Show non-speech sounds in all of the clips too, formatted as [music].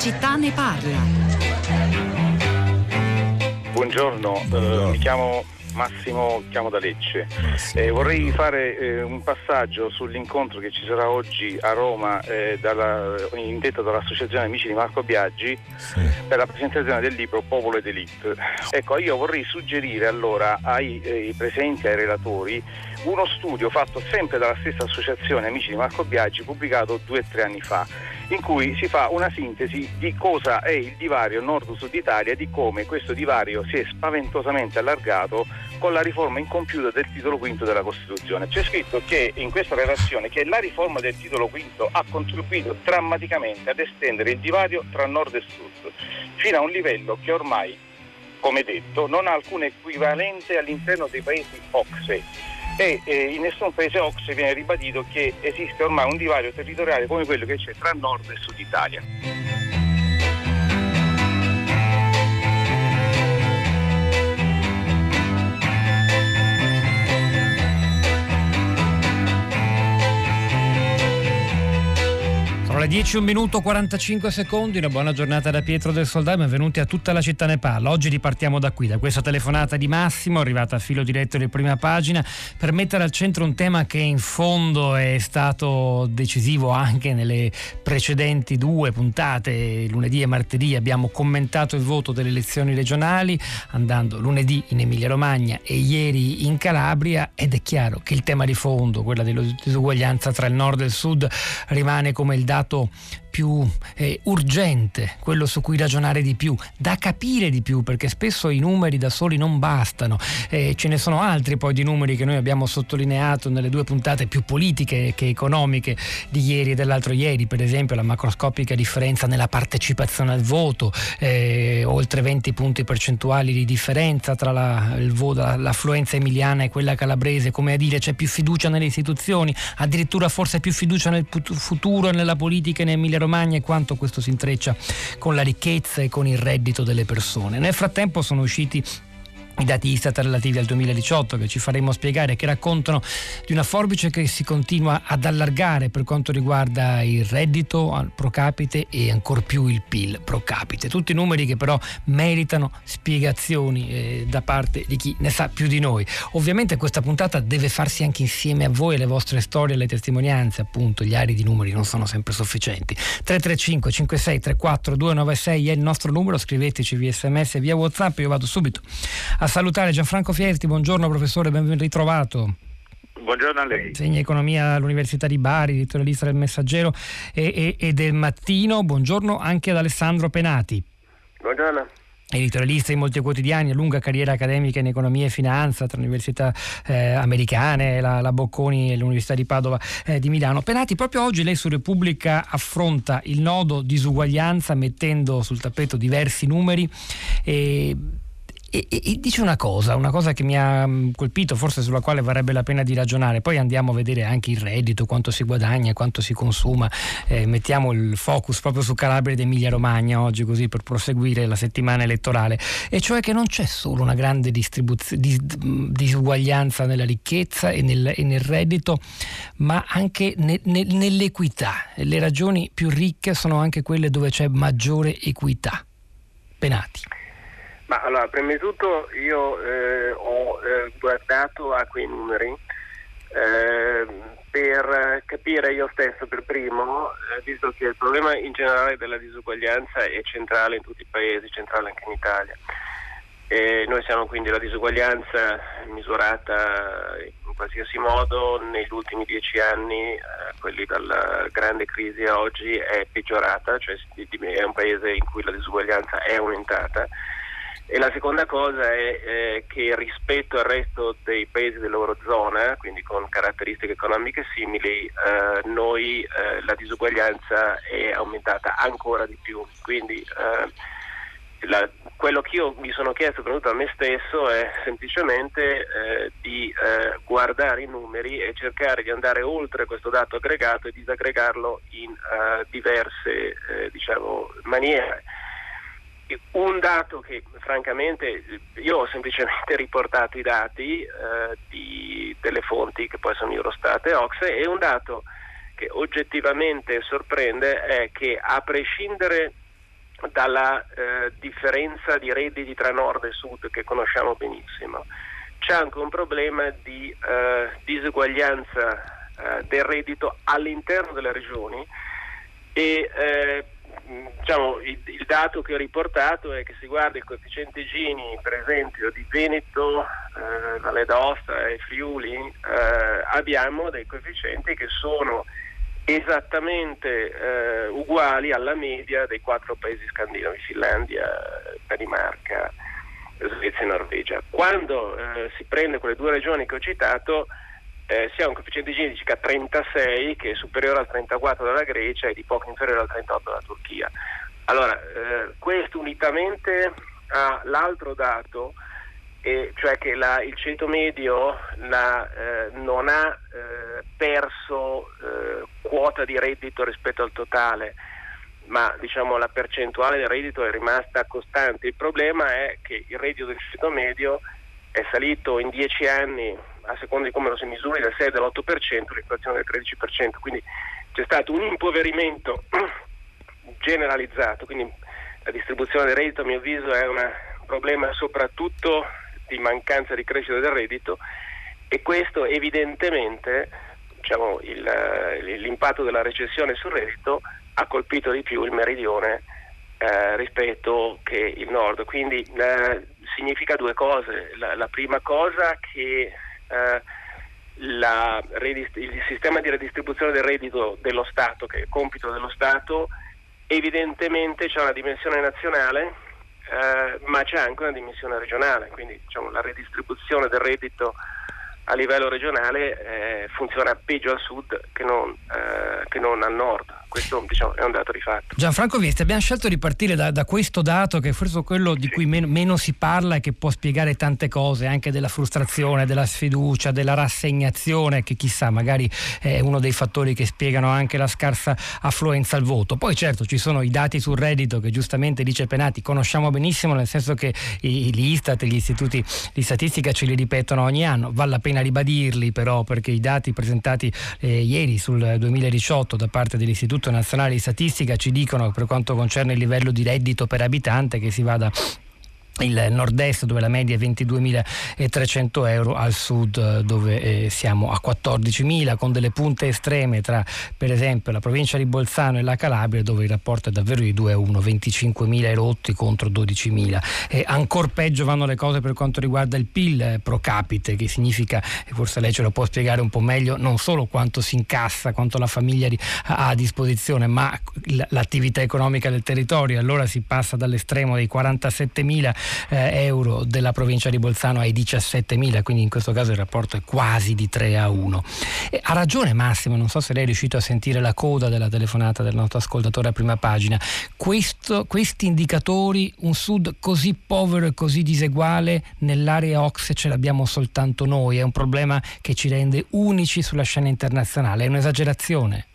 città ne parla. Buongiorno, Buongiorno. eh, mi chiamo Massimo, chiamo da Lecce. Eh, vorrei fare eh, un passaggio sull'incontro che ci sarà oggi a Roma eh, dalla, indetto dall'Associazione Amici di Marco Biaggi Sì. per la presentazione del libro Popolo ed Elite. Ecco, io vorrei suggerire allora ai eh, presenti, ai relatori, uno studio fatto sempre dalla stessa associazione Amici di Marco Biaggi, pubblicato due o tre anni fa, in cui si fa una sintesi di cosa è il divario nord-sud Italia e di come questo divario si è spaventosamente allargato con la riforma incompiuta del titolo quinto della Costituzione. C'è scritto che in questa relazione che la riforma del titolo quinto ha contribuito drammaticamente ad estendere il divario tra nord e sud, fino a un livello che ormai, come detto, non ha alcun equivalente all'interno dei paesi OXE. E eh, in nessun paese OXE viene ribadito che esiste ormai un divario territoriale come quello che c'è tra nord e sud Italia. Sono le 10, un minuto 45 secondi, una buona giornata da Pietro del Soldà, benvenuti a tutta la città ne parla. Oggi ripartiamo da qui, da questa telefonata di Massimo, arrivata a filo diretto di prima pagina, per mettere al centro un tema che in fondo è stato decisivo anche nelle precedenti due puntate, lunedì e martedì abbiamo commentato il voto delle elezioni regionali, andando lunedì in Emilia Romagna e ieri in Calabria ed è chiaro che il tema di fondo, quella della disuguaglianza tra il nord e il sud, rimane come il dato stato più eh, urgente, quello su cui ragionare di più, da capire di più, perché spesso i numeri da soli non bastano. Eh, ce ne sono altri poi di numeri che noi abbiamo sottolineato nelle due puntate più politiche che economiche di ieri e dell'altro ieri, per esempio la macroscopica differenza nella partecipazione al voto, eh, oltre 20 punti percentuali di differenza tra la, voto, l'affluenza emiliana e quella calabrese, come a dire c'è più fiducia nelle istituzioni, addirittura forse più fiducia nel futuro e nella politica in Emilia Romagna e quanto questo si intreccia con la ricchezza e con il reddito delle persone. Nel frattempo sono usciti i dati Istat relativi al 2018 che ci faremo spiegare, che raccontano di una forbice che si continua ad allargare per quanto riguarda il reddito pro capite e ancor più il PIL pro capite. Tutti numeri che però meritano spiegazioni eh, da parte di chi ne sa più di noi. Ovviamente questa puntata deve farsi anche insieme a voi, alle vostre storie, alle testimonianze, appunto gli ari di numeri non sono sempre sufficienti. 335 56 34 296 è il nostro numero, scriveteci via sms e via whatsapp, io vado subito a salutare Gianfranco Fierti, buongiorno professore, ben ritrovato. Buongiorno a lei. Insegna economia all'Università di Bari, editorialista del Messaggero e, e- e del Mattino. Buongiorno anche ad Alessandro Penati. Buongiorno. Editorialista in molti quotidiani, lunga carriera accademica in economia e finanza tra università eh, americane, la, la Bocconi e l'Università di Padova eh, di Milano. Penati, proprio oggi lei su Repubblica affronta il nodo disuguaglianza mettendo sul tappeto diversi numeri e e, e- e dice una cosa, una cosa che mi ha mh, colpito, forse sulla quale varrebbe la pena di ragionare. Poi andiamo a vedere anche il reddito, quanto si guadagna, quanto si consuma. Eh, mettiamo il focus proprio su Calabria ed Emilia Romagna oggi, così per proseguire la settimana elettorale. E cioè che non c'è solo una grande distribuz- dis- mh, disuguaglianza nella ricchezza e nel, e nel reddito, ma anche ne- ne- nell'equità. Le ragioni più ricche sono anche quelle dove c'è maggiore equità. Penati. Ma allora, prima di tutto io eh, ho eh, guardato a quei numeri eh, per capire io stesso per primo, eh, visto che il problema in generale della disuguaglianza è centrale in tutti i paesi, centrale anche in Italia. E noi siamo quindi la disuguaglianza misurata in qualsiasi modo negli ultimi dieci anni, eh, quelli dalla grande crisi a oggi, è peggiorata, cioè è un paese in cui la disuguaglianza è aumentata. E la seconda cosa è eh, che rispetto al resto dei paesi dell'Eurozona, quindi con caratteristiche economiche simili, eh, noi eh, la disuguaglianza è aumentata ancora di più. Quindi eh, la- quello che io mi sono chiesto, venuto a me stesso, è semplicemente eh, di eh, guardare i numeri e cercare di andare oltre questo dato aggregato e disaggregarlo in diverse diciamo, maniere. Un dato che francamente io ho semplicemente [laughs] riportato i dati eh, di- delle fonti che poi sono Eurostat e Ocse e un dato che oggettivamente sorprende è che a prescindere dalla eh, differenza di redditi tra nord e sud che conosciamo benissimo. C'è anche un problema di eh, diseguaglianza eh, del reddito all'interno delle regioni e eh, diciamo, il, il, dato che ho riportato è che si guarda il coefficiente Gini per esempio di Veneto, eh, Valle d'Aosta e Friuli, eh, abbiamo dei coefficienti che sono esattamente eh, uguali alla media dei quattro paesi scandinavi, Finlandia, Danimarca, Svezia e Norvegia. Quando eh, si prende quelle due regioni che ho citato, eh, si ha un coefficiente Gini di circa 36 che è superiore al 34 della Grecia e di poco inferiore al 38 della Turchia. Allora, eh, questo unitamente all'altro dato, eh, cioè che la, il ceto medio la, eh, non ha eh, perso eh, quota di reddito rispetto al totale, ma diciamo, la percentuale del reddito è rimasta costante. Il problema è che il reddito del ceto medio è salito in 10 anni, a seconda di come lo si misuri, dal 6 e dall'8%, l'inflazione del 13%, quindi c'è stato un impoverimento [clears throat] generalizzato, quindi la distribuzione del reddito a mio avviso è un problema soprattutto di mancanza di crescita del reddito e questo evidentemente diciamo, il, l'impatto della recessione sul reddito ha colpito di più il meridione eh, rispetto che il nord. Quindi eh, significa due cose. La, la prima cosa che eh, la, il sistema di redistribuzione del reddito dello Stato, che è compito dello Stato, evidentemente c'è una dimensione nazionale, eh, ma c'è anche una dimensione regionale, quindi diciamo, la redistribuzione del reddito a livello regionale eh, funziona peggio al sud che non, eh, che non al nord questo diciamo, è un dato di fatto. Gianfranco Viesti, abbiamo scelto di partire da, da, questo dato che è forse quello di sì. cui meno, meno, si parla e che può spiegare tante cose, anche della frustrazione, della sfiducia, della rassegnazione, che chissà, magari è uno dei fattori che spiegano anche la scarsa affluenza al voto. Poi certo ci sono i dati sul reddito che giustamente dice Penati, conosciamo benissimo, nel senso che l'Istat e gli istituti di statistica ce li ripetono ogni anno, vale la pena ribadirli però perché i dati presentati eh, ieri sul 2018 da parte dell'Istituto Istituto Nazionale di Statistica ci dicono per quanto concerne il livello di reddito per abitante che si va da il nord-est dove la media è 22.300 euro, al sud eh, dove eh, siamo a 14.000 con delle punte estreme tra per esempio la provincia di Bolzano e la Calabria dove il rapporto è davvero di 2 a 1, 25.000 erotti contro 12.000. E ancora peggio vanno le cose per quanto riguarda il PIL eh, pro capite che significa, e forse lei ce lo può spiegare un po' meglio, non solo quanto si incassa, quanto la famiglia ha a disposizione, ma l'attività economica del territorio. Allora si passa dall'estremo dei 47.000 eh, euro della provincia di Bolzano ai 17.000, quindi in questo caso il rapporto è quasi di 3 a 1. E ha ragione Massimo, non so se lei è riuscito a sentire la coda della telefonata del nostro ascoltatore a prima pagina. Questo, questi indicatori, un sud così povero e così diseguale nell'area OXE ce l'abbiamo soltanto noi, è un problema che ci rende unici sulla scena internazionale, è un'esagerazione?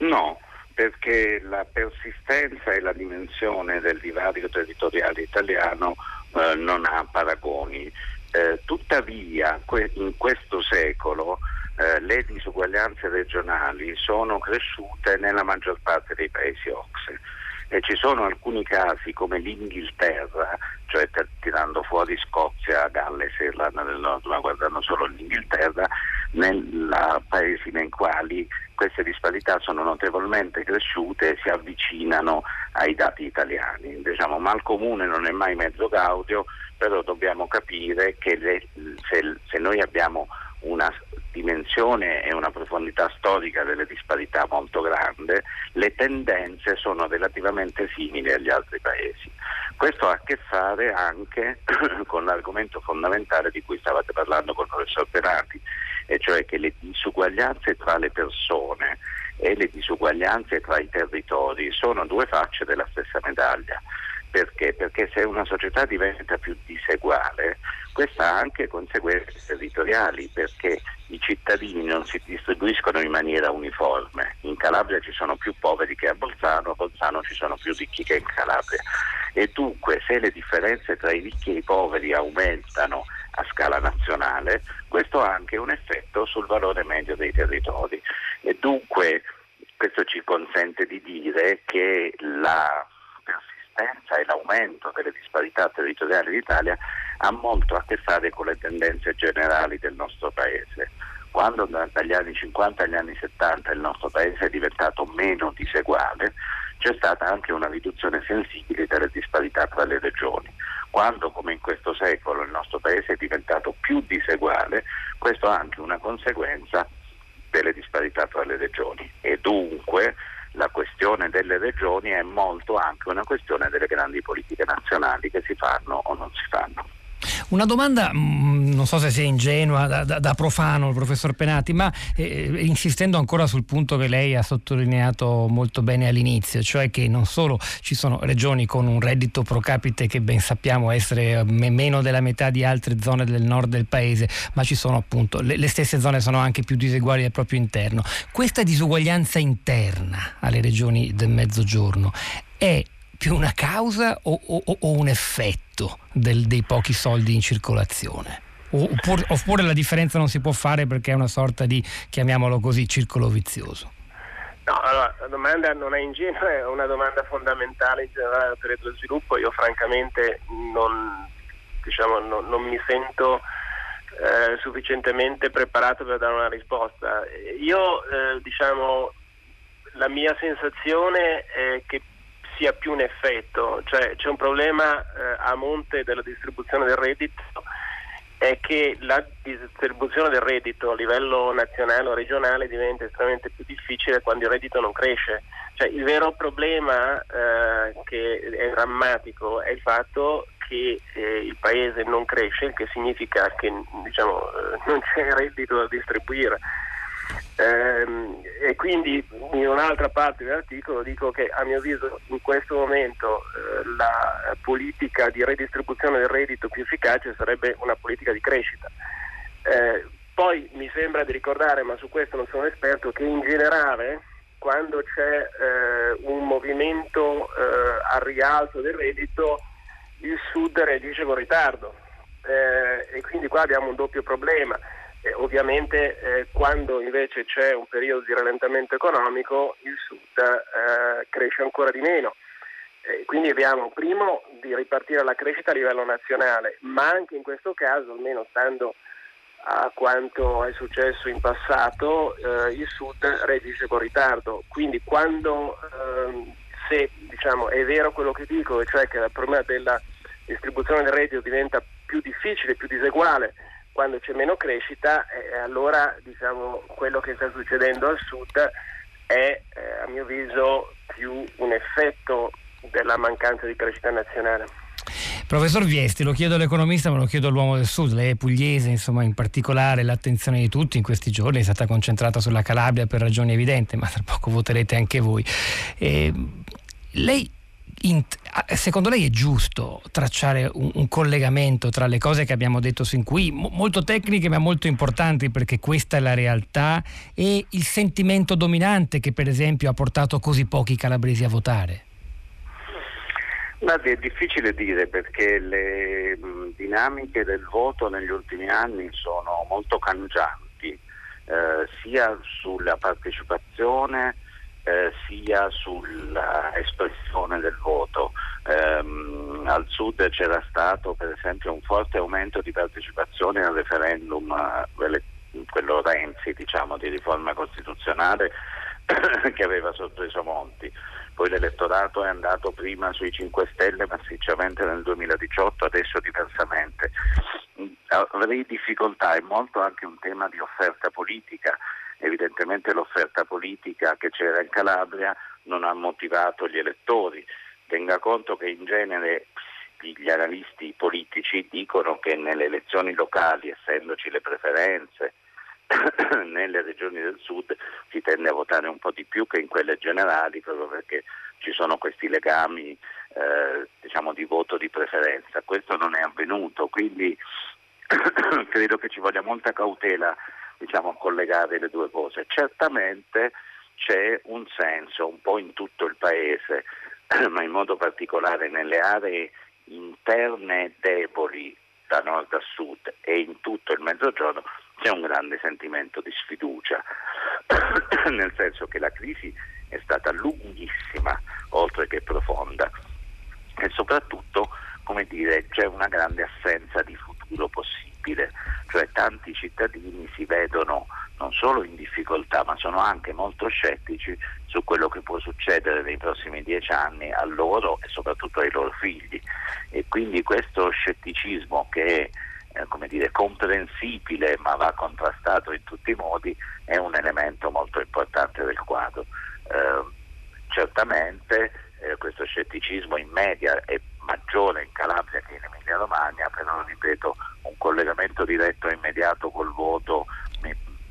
No, perché la persistenza e la dimensione del divario territoriale italiano eh, non ha paragoni. Eh, tuttavia que- in questo secolo eh, le disuguaglianze regionali sono cresciute nella maggior parte dei paesi OXE e ci sono alcuni casi come l'Inghilterra, cioè t- tirando fuori Scozia, Galles e Irlanda del Nord, ma guardando solo l'Inghilterra, nei paesi nei quali queste disparità sono notevolmente cresciute e si avvicinano ai dati italiani. Diciamo, mal comune non è mai mezzo gaudio, però dobbiamo capire che le, se, se noi abbiamo una dimensione e una profondità storica delle disparità molto grande, le tendenze sono relativamente simili agli altri paesi. Questo ha a che fare anche [clears throat] con l'argomento fondamentale di cui stavate parlando col professor Penati, e cioè che le disuguaglianze tra le persone e le disuguaglianze tra i territori sono due facce della stessa medaglia. Perché? Perché se una società diventa più diseguale, questa ha anche conseguenze territoriali, perché i cittadini non si distribuiscono in maniera uniforme. In Calabria ci sono più poveri che a Bolzano, a Bolzano ci sono più ricchi che in Calabria. E dunque se le differenze tra i ricchi e i poveri aumentano a scala nazionale, questo ha anche un effetto sul valore medio dei territori. E dunque questo ci consente di dire che la consistenza e l'aumento delle disparità territoriali d'Italia ha molto a che fare con le tendenze generali del nostro Paese. Quando dagli anni 50 agli anni 70 il nostro Paese è diventato meno diseguale, c'è stata anche una riduzione sensibile delle disparità tra le regioni. Quando, come in questo secolo, il nostro Paese è diventato più diseguale, questo ha anche una conseguenza delle disparità tra le regioni e dunque la questione delle regioni è molto anche una questione delle grandi politiche nazionali che si fanno o non si fanno. Una domanda, mm, non so se sia ingenua, da, da, da profano il professor Penati, ma eh, insistendo ancora sul punto che lei ha sottolineato molto bene all'inizio, cioè che non solo ci sono regioni con un reddito pro capite che ben sappiamo essere meno della metà di altre zone del nord del paese, ma ci sono appunto le, le stesse zone sono anche più diseguali al proprio interno. Questa disuguaglianza interna alle regioni del mezzogiorno è più una causa o, o, o un effetto del, dei pochi soldi in circolazione? Oppure, oppure, la differenza non si può fare perché è una sorta di, chiamiamolo così, circolo vizioso? No, allora, la domanda non è ingenua, è una domanda fondamentale in generale per lo sviluppo. Io francamente non, diciamo, non, non mi sento eh, sufficientemente preparato per dare una risposta. Io, eh, diciamo, la mia sensazione è che sia più un effetto, cioè c'è un problema eh, a monte della distribuzione del reddito è che la distribuzione del reddito a livello nazionale o regionale diventa estremamente più difficile quando il reddito non cresce. Cioè, il vero problema eh, che è drammatico è il fatto che eh, il paese non cresce, il che significa che diciamo, eh, non c'è reddito da distribuire. Ehm, e quindi in un'altra parte dell'articolo dico che a mio avviso in questo momento eh, la politica di redistribuzione del reddito più efficace sarebbe una politica di crescita. Eh, poi mi sembra di ricordare, ma su questo non sono esperto, che in generale quando c'è eh, un movimento eh, al rialzo del reddito il sud reagisce con ritardo eh, e quindi qua abbiamo un doppio problema eh, ovviamente eh, quando invece c'è un periodo di rallentamento economico il sud eh, cresce ancora di meno. quindi abbiamo primo di ripartire la crescita a livello nazionale, ma anche in questo caso, almeno stando a quanto è successo in passato, eh, il sud reagisce con ritardo. Quindi quando ehm, se diciamo, è vero quello che dico, cioè che il problema della distribuzione del reddito diventa più difficile, più diseguale, quando c'è meno crescita, eh, allora diciamo, quello che sta succedendo al sud è eh, a mio avviso più un effetto della mancanza di crescita nazionale. Professor Viesti, lo chiedo all'economista ma lo chiedo all'uomo del Sud, lei è pugliese, insomma in particolare l'attenzione di tutti in questi giorni è stata concentrata sulla Calabria per ragioni evidenti, ma tra poco voterete anche voi. Eh, lei secondo lei è giusto tracciare un, un, collegamento tra le cose che abbiamo detto sin qui, mo, molto tecniche ma molto importanti perché questa è la realtà, e il sentimento dominante che per esempio ha portato così pochi calabresi a votare? Guardi, è difficile dire perché le mh, dinamiche del voto negli ultimi anni sono molto cangianti, eh, sia sulla partecipazione eh, sia sull'espressione del voto. Um, al sud c'era stato per esempio un forte aumento di partecipazione al referendum, eh, quello Renzi diciamo, di riforma costituzionale [coughs] che aveva sorpreso Monti. Poi l'elettorato è andato prima sui 5 Stelle massicciamente nel 2018, adesso diversamente. Avrei difficoltà, è molto anche un tema di offerta politica evidentemente l'offerta politica che c'era in Calabria non ha motivato gli elettori. Tenga conto che in genere gli analisti politici dicono che nelle elezioni locali, essendoci le preferenze, [clears throat] nelle regioni del sud si tende a votare un po' di più che in quelle generali proprio perché ci sono questi legami eh, diciamo di voto di preferenza. Questo non è avvenuto, quindi [clears throat] credo che ci voglia molta cautela diciamo, collegare le due cose. Certamente c'è un senso un po' in tutto il paese, [clears throat] ma in modo particolare nelle aree interne deboli da nord a sud e in tutto il mezzogiorno c'è un grande sentimento di sfiducia, [clears throat] nel senso che la crisi è stata lunghissima oltre che profonda e soprattutto come dire, c'è una grande assenza di futuro possibile, cioè tanti cittadini si vedono non solo in difficoltà ma sono anche molto scettici su quello che può succedere nei prossimi dieci anni a loro e soprattutto ai loro figli e quindi questo scetticismo che è eh, dire, comprensibile ma va contrastato in tutti i modi è un elemento molto importante del quadro. Eh, certamente eh, questo scetticismo in media è maggiore in Calabria che in Emilia Romagna, però ripeto, un collegamento diretto e immediato col voto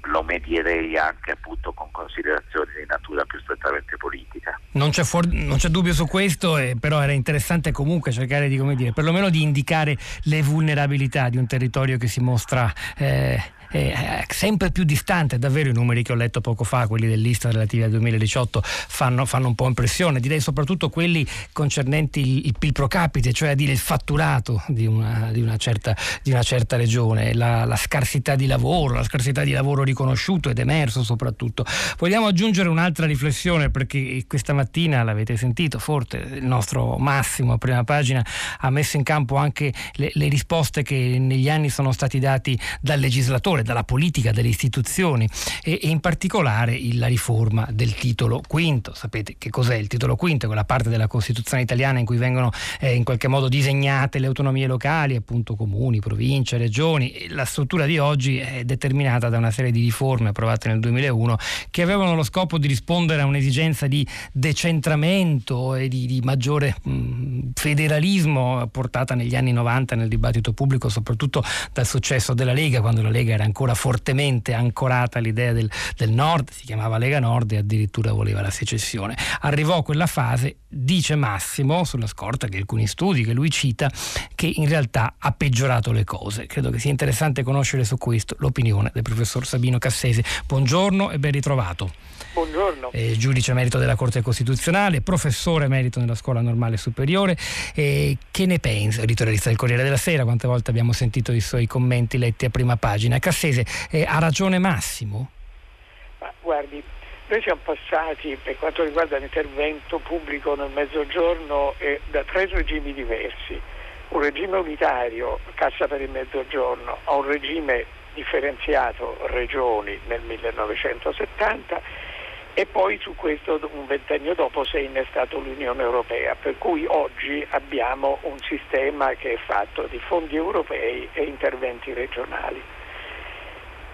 lo medierei anche appunto con considerazioni di natura più strettamente politica. Non c'è, for- non c'è dubbio su questo, eh, però era interessante comunque cercare di, come dire, perlomeno di indicare le vulnerabilità di un territorio che si mostra eh, eh, sempre più distante, davvero i numeri che ho letto poco fa, quelli dell'Ista relativi al 2018, fanno, fanno un po' impressione, direi soprattutto quelli concernenti il, il PIL pro capite, cioè a dire il fatturato di una, di una, certa, di una certa, regione, la, la, scarsità di lavoro, la scarsità di lavoro riconosciuto ed emerso soprattutto. Vogliamo aggiungere un'altra riflessione perché questa mattina, l'avete sentito, forte, il nostro Massimo a prima pagina ha messo in campo anche le, le risposte che negli anni sono stati dati dal legislatore dalla politica, dalle istituzioni e, e in particolare la riforma del titolo quinto. Sapete che cos'è il titolo quinto? Quella parte della Costituzione italiana in cui vengono eh, in qualche modo disegnate le autonomie locali, appunto comuni, province, regioni. La struttura di oggi è determinata da una serie di riforme approvate nel 2001 che avevano lo scopo di rispondere a un'esigenza di decentramento e di, di maggiore mh, federalismo portata negli anni 90 nel dibattito pubblico, soprattutto dal successo della Lega, quando la Lega era ancora fortemente ancorata all'idea del, del Nord, si chiamava Lega Nord e addirittura voleva la secessione. Arrivò quella fase, dice Massimo, sulla scorta di alcuni studi che lui cita, che in realtà ha peggiorato le cose. Credo che sia interessante conoscere su questo l'opinione del professor Sabino Cassese. Buongiorno e ben ritrovato. Buongiorno. Eh, giudice emerito della Corte Costituzionale, professore emerito nella Scuola Normale Superiore. Eh, che ne pensa? Editorialista del Corriere della Sera, quante volte abbiamo sentito i suoi commenti letti a prima pagina. Cassese, eh, ha ragione Massimo? Ma, guardi, noi siamo passati per quanto riguarda l'intervento pubblico nel mezzogiorno eh, da tre regimi diversi. Un regime unitario, Cassa per il Mezzogiorno, a un regime differenziato, regioni nel 1970 e poi su questo un ventennio dopo si è innestato l'Unione Europea, per cui oggi abbiamo un sistema che è fatto di fondi europei e interventi regionali.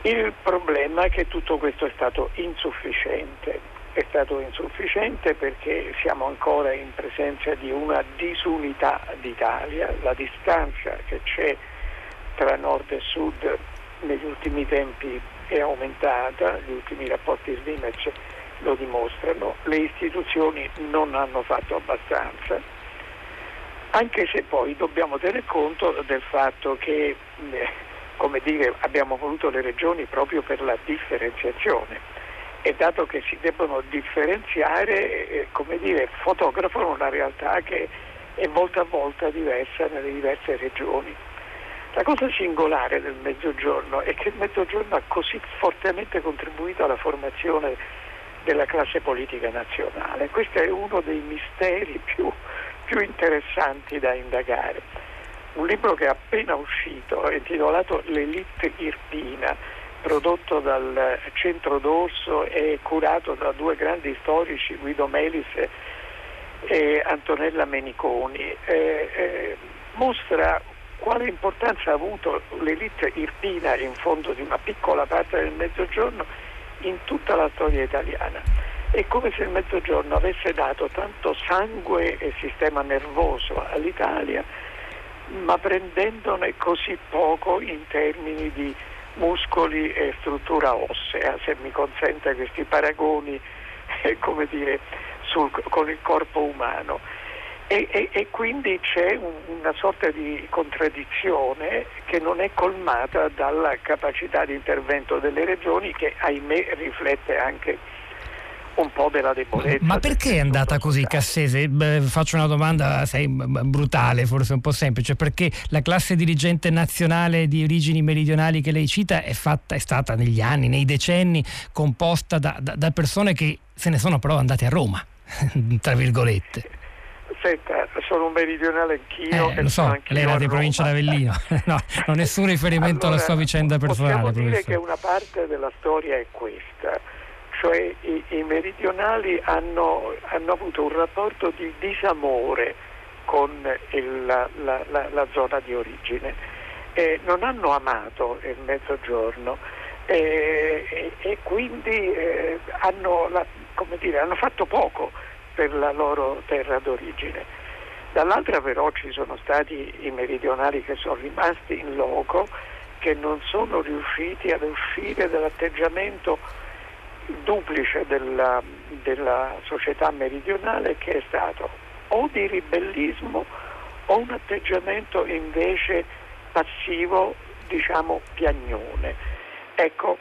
Il problema è che tutto questo è stato insufficiente, è stato insufficiente perché siamo ancora in presenza di una disunità d'Italia, la distanza che c'è tra nord e sud negli ultimi tempi è aumentata, gli ultimi rapporti Svimec lo dimostrano, le istituzioni non hanno fatto abbastanza, anche se poi dobbiamo tener conto del fatto che eh, come dire, abbiamo voluto le regioni proprio per la differenziazione e dato che si debbono differenziare, eh, come dire, fotografano una realtà che è volta a volta diversa nelle diverse regioni. La cosa singolare del Mezzogiorno è che il Mezzogiorno ha così fortemente contribuito alla formazione della classe politica nazionale. Questo è uno dei misteri più, più interessanti da indagare. Un libro che è appena uscito, intitolato L'elite irpina, prodotto dal Centro d'Orso e curato da due grandi storici, Guido Melis e Antonella Meniconi, eh, eh, mostra quale importanza ha avuto l'elite irpina in fondo di una piccola parte del mezzogiorno in tutta la storia italiana. È come se il Mezzogiorno avesse dato tanto sangue e sistema nervoso all'Italia, ma prendendone così poco in termini di muscoli e struttura ossea, se mi consente questi paragoni [laughs] eh, dire, sul, con il corpo umano. E, e, e quindi c'è un, una sorta di contraddizione che non è colmata dalla capacità di intervento delle regioni che ahimè riflette anche un po' della debolezza. Ma perché è andata così Cassese? Beh, faccio una domanda sai, brutale, forse un po' semplice, perché la classe dirigente nazionale di origini meridionali che lei cita è, fatta, è stata negli anni, nei decenni, composta da, da, da persone che se ne sono però andate a Roma, [laughs] tra virgolette. Senta, sono un meridionale anch'io. Eh, lo so, lei era di provincia d'Avellino. [laughs] no, non nessun riferimento allora, alla sua vicenda personale. Possiamo dire professore. che una parte della storia è questa, cioè i, i meridionali hanno, hanno, avuto un rapporto di disamore con il, la, la, la, la, zona di origine, eh, non hanno amato il mezzogiorno eh, e, e, quindi eh, hanno, dire, hanno fatto poco per la loro terra d'origine. Dall'altra però ci sono stati i meridionali che sono rimasti in loco, che non sono riusciti ad uscire dall'atteggiamento duplice della, della società meridionale che è stato o di ribellismo o un atteggiamento invece passivo, diciamo piagnone. Ecco,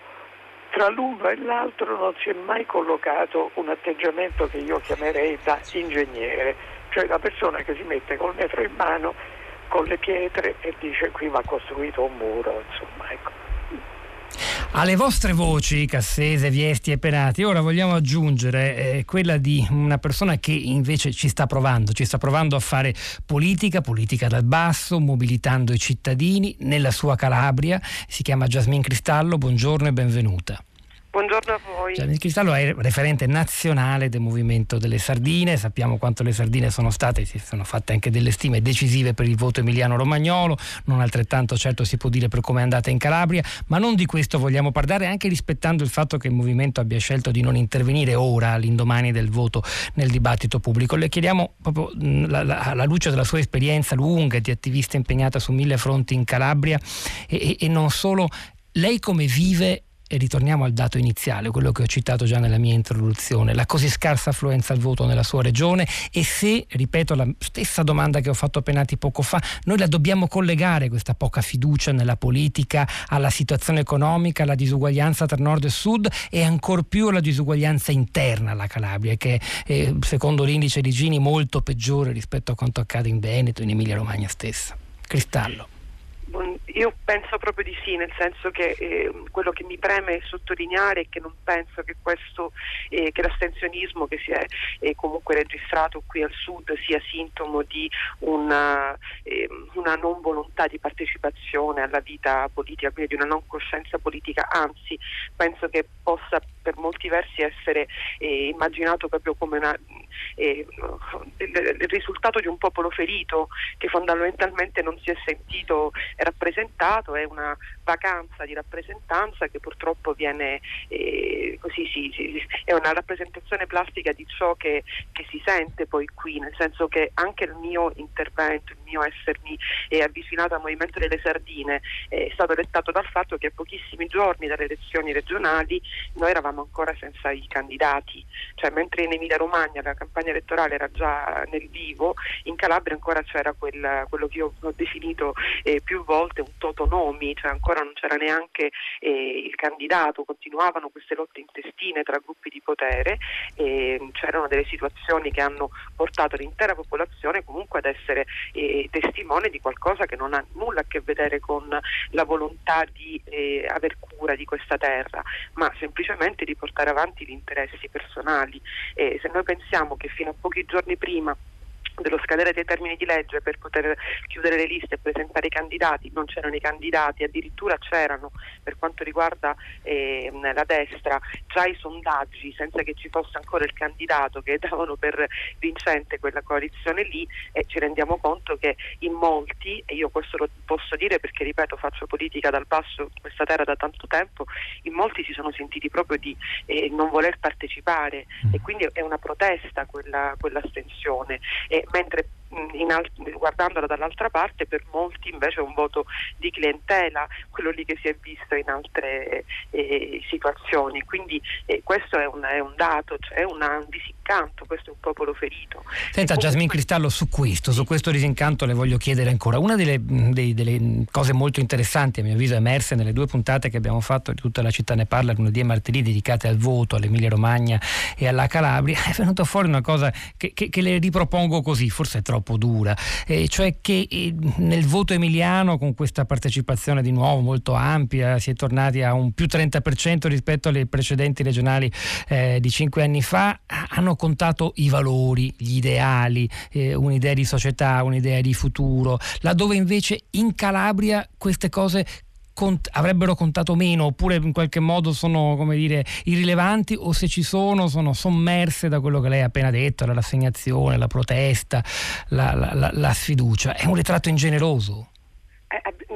tra l'uno e l'altro non si è mai collocato un atteggiamento che io chiamerei da ingegnere, cioè la persona che si mette col metro in mano, con le pietre e dice qui va costruito un muro, insomma, ecco. Alle vostre voci, Cassese, Viesti e Penati, ora vogliamo aggiungere eh, quella di una persona che invece ci sta provando, ci sta provando a fare politica, politica dal basso, mobilitando i cittadini nella sua Calabria. Si chiama Jasmine Cristallo, buongiorno e benvenuta. Buongiorno a voi. Gianni Cristallo è referente nazionale del movimento delle sardine, sappiamo quanto le sardine sono state, si sono fatte anche delle stime decisive per il voto emiliano-romagnolo, non altrettanto certo si può dire per come è andata in Calabria, ma non di questo vogliamo parlare, anche rispettando il fatto che il movimento abbia scelto di non intervenire ora, all'indomani del voto, nel dibattito pubblico. Le chiediamo proprio alla luce della sua esperienza lunga di attivista impegnata su mille fronti in Calabria e, e non solo, lei come vive e ritorniamo al dato iniziale, quello che ho citato già nella mia introduzione, la così scarsa affluenza al voto nella sua regione e se, ripeto la stessa domanda che ho fatto a Penati poco fa, noi la dobbiamo collegare questa poca fiducia nella politica alla situazione economica, alla disuguaglianza tra nord e sud e ancor più alla disuguaglianza interna alla Calabria che è, secondo l'indice di Gini molto peggiore rispetto a quanto accade in Veneto, in Emilia Romagna stessa. Cristallo. Io penso proprio di sì, nel senso che eh, quello che mi preme sottolineare è che non penso che, questo, eh, che l'astensionismo che si è eh, comunque registrato qui al sud sia sintomo di una, ehm, una, non volontà di partecipazione alla vita politica, quindi di una non coscienza politica, anzi penso che possa per molti versi essere eh, immaginato proprio come una, eh, il risultato di un popolo ferito che fondamentalmente non si è sentito rappresentato, è una vacanza di rappresentanza che purtroppo viene eh, così, sì, sì, è una rappresentazione plastica di ciò che, che, si sente poi qui, nel senso che anche il mio intervento, mio essermi eh, avvicinato al Movimento delle Sardine. Eh, è stato dettato dal fatto che a pochissimi giorni dalle elezioni regionali noi eravamo ancora senza i candidati, cioè mentre in Emilia Romagna la campagna elettorale era già nel vivo, in Calabria ancora c'era quel, quello che io ho definito eh, più volte un totonomi, cioè ancora non c'era neanche eh, il candidato, continuavano queste lotte intestine tra gruppi di potere, c'erano delle situazioni che hanno portato l'intera popolazione comunque ad essere eh, testimone di qualcosa che non ha nulla a che vedere con la volontà di eh, aver cura di questa terra, ma semplicemente di portare avanti gli interessi personali. se noi pensiamo che fino a pochi giorni prima dello scadere dei termini di legge per poter chiudere le liste e presentare i candidati, non c'erano i candidati, addirittura c'erano per quanto riguarda eh, la destra già i sondaggi senza che ci fosse ancora il candidato che davano per vincente quella coalizione lì e ci rendiamo conto che in molti, e io questo lo posso dire perché ripeto faccio politica dal basso in questa terra da tanto tempo, in molti si sono sentiti proprio di eh, non voler partecipare e quindi è una protesta quella, quell'astensione. E mentre alt- guardandola dall'altra parte per molti invece è un voto di clientela, quello lì che si è visto in altre eh, situazioni. Quindi eh, questo è un, è un dato, cioè un disincanto, questo è un popolo ferito. Senta Jasmine Cristallo, su questo, su questo disincanto le voglio chiedere ancora. Una delle, dei, delle, cose molto interessanti, a mio avviso, emerse nelle due puntate che abbiamo fatto di tutta la città ne parla lunedì e martedì dedicate al voto, all'Emilia Romagna e alla Calabria, [laughs] è venuta fuori una cosa che, che, che le ripropongo così, forse è troppo troppo dura, eh, cioè che eh, nel voto emiliano con questa partecipazione di nuovo molto ampia si è tornati a un più 30% rispetto alle precedenti regionali eh, di cinque anni fa, hanno contato i valori, gli ideali, eh, un'idea di società, un'idea di futuro, laddove invece in Calabria queste cose cont- avrebbero contato meno oppure in qualche modo sono come dire irrilevanti o se ci sono sono sommerse da quello che lei ha appena detto, la rassegnazione, la protesta, la, la, la, la sfiducia. È un ritratto ingeneroso.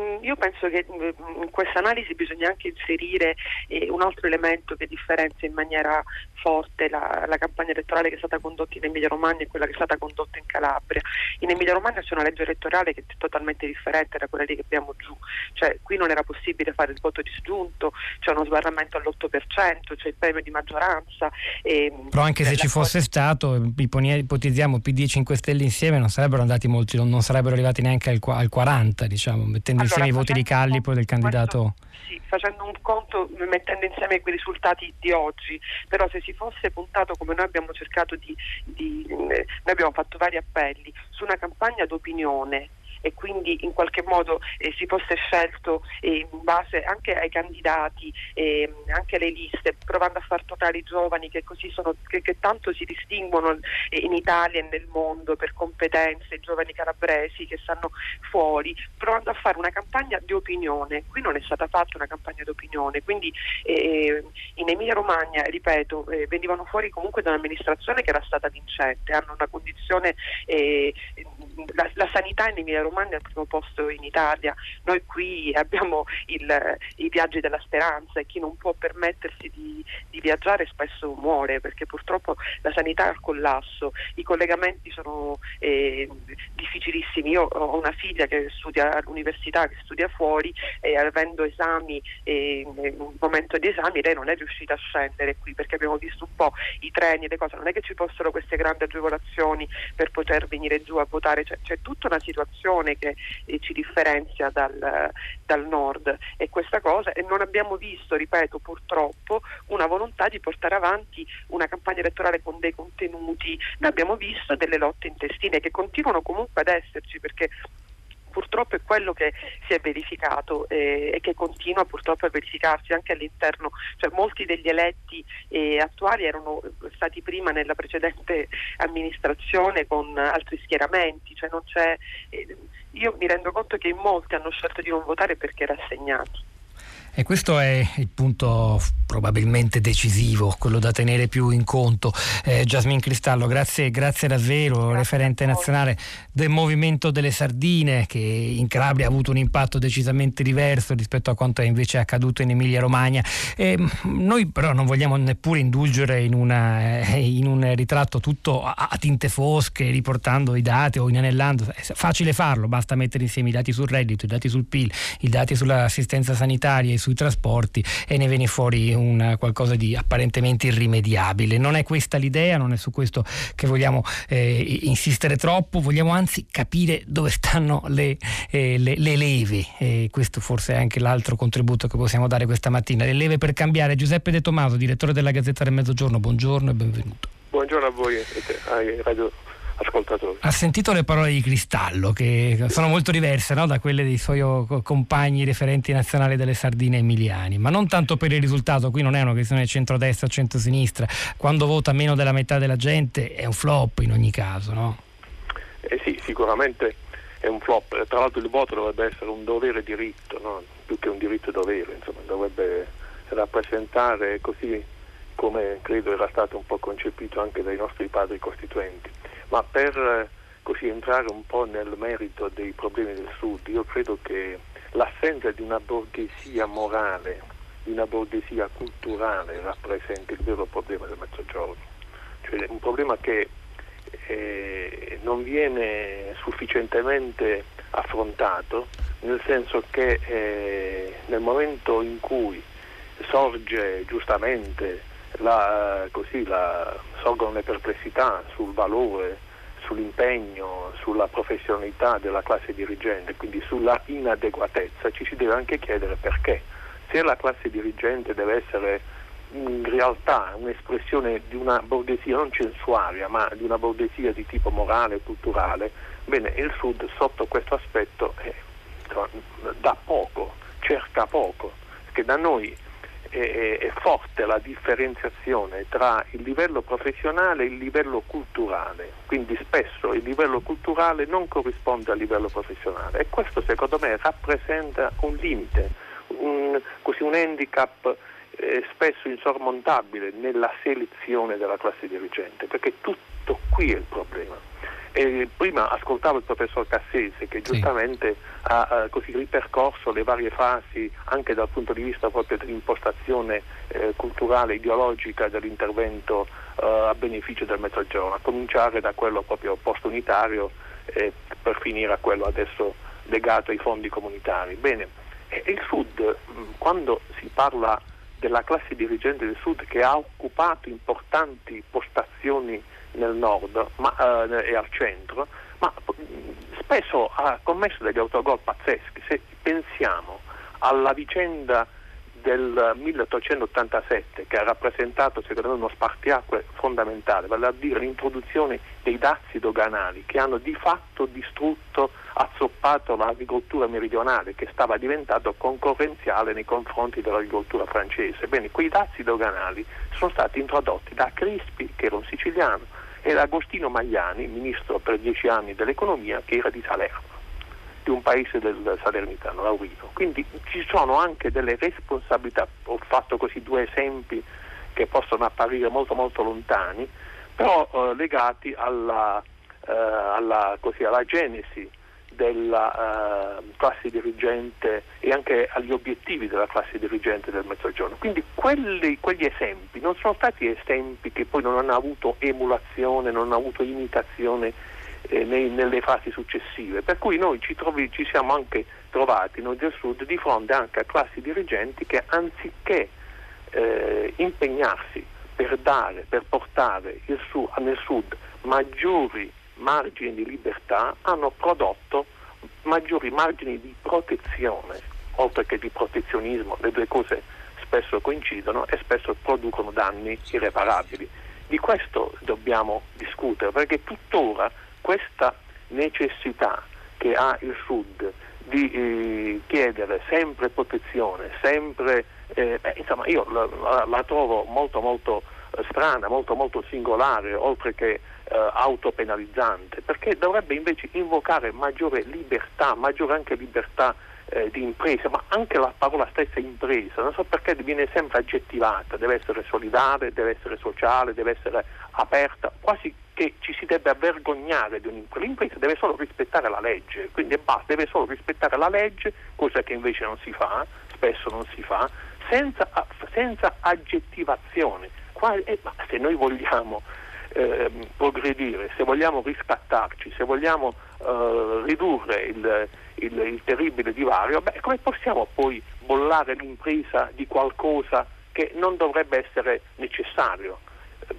Mm, io penso che mm, in questa analisi bisogna anche inserire eh, un altro elemento che differenzia in maniera forte la, la, campagna elettorale che è stata condotta in Emilia Romagna e quella che è stata condotta in Calabria. In Emilia Romagna c'è una legge elettorale che è totalmente differente da quella lì che abbiamo giù, cioè qui non era possibile fare il voto disgiunto, c'è uno sbarramento all'8%, c'è il premio di maggioranza. E, Però anche se ci fosse cosa... stato, ipotizziamo PD e 5 Stelle insieme, non sarebbero andati molti, non sarebbero arrivati neanche al, al 40, diciamo, mettendo insieme i voti di Callipo del candidato. Questo, sì, facendo un conto, mettendo insieme quei risultati di oggi, però se si fosse puntato come noi abbiamo cercato di, di eh, noi abbiamo fatto vari appelli su una campagna d'opinione e quindi in qualche modo eh, si fosse scelto eh, in base anche ai candidati, eh, anche alle liste, provando a far tornare i giovani che sono, che, che tanto si distinguono eh, in Italia e nel mondo per competenze, i giovani calabresi che stanno fuori, provando a fare una campagna di opinione. Qui non è stata fatta una campagna di opinione, quindi eh, in Emilia Romagna, ripeto, eh, venivano fuori comunque da un'amministrazione che era stata vincente, hanno una condizione, la, la sanità in Emilia Romagna Romagna è al primo posto in Italia, noi qui [laughs] abbiamo il, i viaggi della speranza e chi non può permettersi di, di, viaggiare spesso muore perché purtroppo la sanità è al collasso, i collegamenti sono eh, difficilissimi. Io ho una figlia che studia all'università, che studia fuori e avendo esami, eh, un momento di esami, lei non è riuscita a scendere qui perché abbiamo visto un po' i treni e le cose, non è che ci fossero queste grandi agevolazioni per poter venire giù a votare, c'è, c'è tutta una situazione regione che eh, ci differenzia dal, dal, nord. E questa cosa e non abbiamo visto, ripeto, purtroppo una volontà di portare avanti una campagna elettorale con dei contenuti, noi abbiamo visto delle lotte intestine che continuano comunque ad esserci perché purtroppo è quello che si è verificato eh, e che continua purtroppo a verificarsi anche all'interno, cioè molti degli eletti eh, attuali erano stati prima nella precedente amministrazione con altri schieramenti, cioè eh, io mi rendo conto che in molti hanno scelto di non votare perché rassegnati. E questo è il punto probabilmente decisivo, quello da tenere più in conto. Eh, Jasmine Cristallo, grazie, grazie davvero, grazie referente nazionale del Movimento delle Sardine, che in Calabria ha avuto un impatto decisamente diverso rispetto a quanto è invece accaduto in Emilia Romagna. Eh, noi però non vogliamo neppure indulgere in, una, eh, in un ritratto tutto a, a, tinte fosche, riportando i dati o inanellando. È facile farlo, basta mettere insieme i dati sul reddito, i dati sul PIL, i dati sull'assistenza sanitaria sui trasporti e ne viene fuori un, qualcosa di apparentemente irrimediabile. Non è questa l'idea, non è su questo che vogliamo eh, insistere troppo, vogliamo anzi capire dove stanno le, eh, le, le leve. E questo forse è anche l'altro contributo che possiamo dare questa mattina. Le leve per cambiare. Giuseppe De Tomaso, direttore della Gazzetta del Mezzogiorno, buongiorno e benvenuto. Buongiorno a voi e ai radio ascoltatori. Ha sentito le parole di Cristallo, che sono molto diverse no? da quelle dei suoi compagni referenti nazionali delle sardine emiliani, ma non tanto per il risultato, qui non è una questione centrodestra o centrosinistra, quando vota meno della metà della gente è un flop in ogni caso, no? Eh sì, sicuramente è un flop, tra l'altro il voto dovrebbe essere un dovere diritto, no? più che un diritto dovere, insomma, dovrebbe rappresentare così come credo era stato un po' concepito anche dai nostri padri costituenti ma per eh, così entrare un po' nel merito dei problemi del Sud, io credo che l'assenza di una borghesia morale, di una borghesia culturale rappresenti il vero problema del Mezzogiorno, cioè un problema che eh, non viene sufficientemente affrontato, nel senso che eh, nel momento in cui sorge giustamente la, così la, sorgono le perplessità sul valore, sull'impegno, sulla professionalità della classe dirigente, quindi sulla inadeguatezza, ci si deve anche chiedere perché. Se la classe dirigente deve essere in realtà un'espressione di una borghesia non censuaria, ma di una borghesia di tipo morale e culturale, bene, il Sud sotto questo aspetto è, dà poco, cerca poco, perché da noi è, è, forte la differenziazione tra il livello professionale e il livello culturale, quindi spesso il livello culturale non corrisponde al livello professionale e questo secondo me rappresenta un limite, un, così un handicap eh, spesso insormontabile nella selezione della classe dirigente, perché tutto qui è il problema. E prima ascoltavo il professor Cassese che giustamente sì. ha, ha così ripercorso le varie fasi anche dal punto di vista proprio dell'impostazione eh, culturale, ideologica dell'intervento eh, a beneficio del Mezzogiorno, a cominciare da quello proprio post-unitario eh, per finire a quello adesso legato ai fondi comunitari. Bene, il Sud, quando si parla della classe dirigente del Sud che ha occupato importanti postazioni nel nord ma, eh, e al centro, ma spesso ha commesso degli autogol pazzeschi. Se pensiamo alla vicenda del 1887 che ha rappresentato secondo me uno spartiacque fondamentale, vale a dire l'introduzione dei dazi doganali che hanno di fatto distrutto, azzoppato l'agricoltura meridionale che stava diventando concorrenziale nei confronti dell'agricoltura francese. Bene, quei dazi doganali sono stati introdotti da Crispi, che era un siciliano, e da Agostino Magliani, ministro per dieci anni dell'economia, che era di Salerno di un paese del Salernitano, Laurino. Quindi ci sono anche delle responsabilità, ho fatto così due esempi che possono apparire molto molto lontani, però eh, legati alla, eh, alla, così, alla, genesi della eh, classe dirigente e anche agli obiettivi della classe dirigente del Mezzogiorno. Quindi quelli, quegli esempi non sono stati esempi che poi non hanno avuto emulazione, non hanno avuto imitazione eh, nei, nelle fasi successive. Per cui noi ci, trovi, ci, siamo anche trovati noi del Sud di fronte anche a classi dirigenti che anziché eh, impegnarsi per dare, per portare su, nel Sud maggiori margini di libertà, hanno prodotto maggiori margini di protezione, oltre che di protezionismo, le due cose spesso coincidono e spesso producono danni irreparabili. Di questo dobbiamo discutere perché tuttora questa necessità che ha il Sud di eh, chiedere sempre protezione, sempre, eh, beh, insomma io la, la, trovo molto molto strana, molto molto singolare, oltre che eh, autopenalizzante, perché dovrebbe invece invocare maggiore libertà, maggiore anche libertà eh, di impresa, ma anche la parola stessa impresa, non so perché viene sempre aggettivata, deve essere solidale, deve essere sociale, deve essere aperta, quasi che ci si debba vergognare di un'impresa. L'impresa deve solo rispettare la legge, quindi basta, deve solo rispettare la legge, cosa che invece non si fa, spesso non si fa, senza, senza aggettivazione. Qual, eh, ma se noi vogliamo eh, progredire, se vogliamo riscattarci, se vogliamo eh, ridurre il, il, il, terribile divario, beh, come possiamo poi bollare l'impresa di qualcosa che non dovrebbe essere necessario?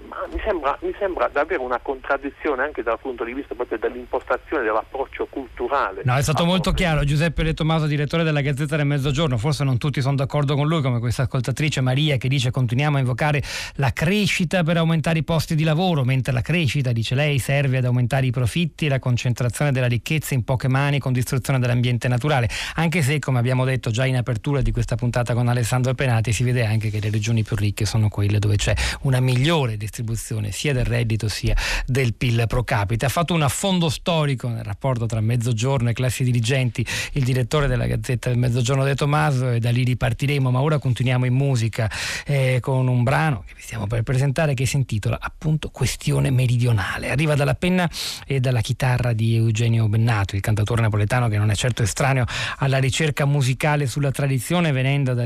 Ma mi sembra, mi sembra, davvero una contraddizione anche dal punto di vista proprio dell'impostazione dell'approccio culturale. No, è stato molto chiaro. Giuseppe De Tomaso, direttore della Gazzetta del Mezzogiorno, forse non tutti sono d'accordo con lui, come questa ascoltatrice Maria che dice continuiamo a invocare la crescita per aumentare i posti di lavoro, mentre la crescita, dice lei, serve ad aumentare i profitti e la concentrazione della ricchezza in poche mani con distruzione dell'ambiente naturale. Anche se, come abbiamo detto già in apertura di questa puntata con Alessandro Penati, si vede anche che le regioni più ricche sono quelle dove c'è una migliore distribuzione sia del reddito sia del PIL pro capite. Ha fatto un affondo storico nel rapporto tra mezzogiorno e classi dirigenti il direttore della Gazzetta del Mezzogiorno De Tomaso e da lì ripartiremo, ma ora continuiamo in musica eh, con un brano che vi stiamo per presentare che si intitola appunto Questione meridionale. Arriva dalla penna e dalla chitarra di Eugenio Bennato, il cantatore napoletano che non è certo estraneo alla ricerca musicale sulla tradizione venendo da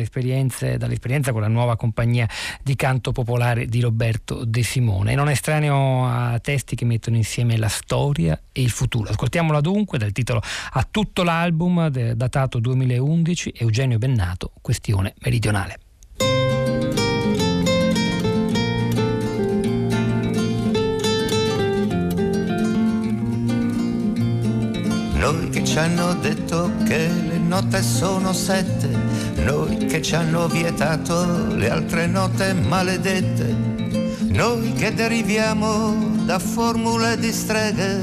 dall'esperienza con la nuova compagnia di canto popolare di Roberto De Simone. Non è estraneo a testi che mettono insieme la storia e il futuro. Ascoltiamola dunque dal titolo a tutto l'album datato 2011 Eugenio Bennato, Questione meridionale. noi che ci hanno detto che le note sono sette, noi che ci hanno vietato le altre note maledette, noi che deriviamo da formule di streghe,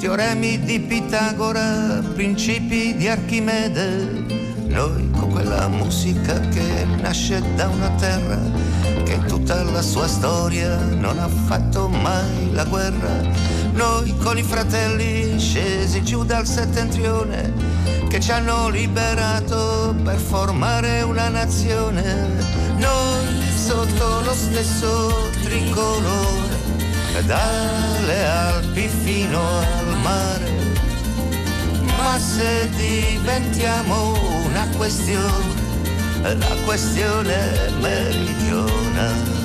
teoremi di Pitagora, principi di Archimede, noi con quella musica che nasce da una terra che tutta la sua storia non ha fatto mai la guerra. Noi con i fratelli scesi giù dal settentrione che ci hanno liberato per formare una nazione. Noi sotto lo stesso tricolore, dalle Alpi fino al mare. Ma se diventiamo questione la questione meridionale.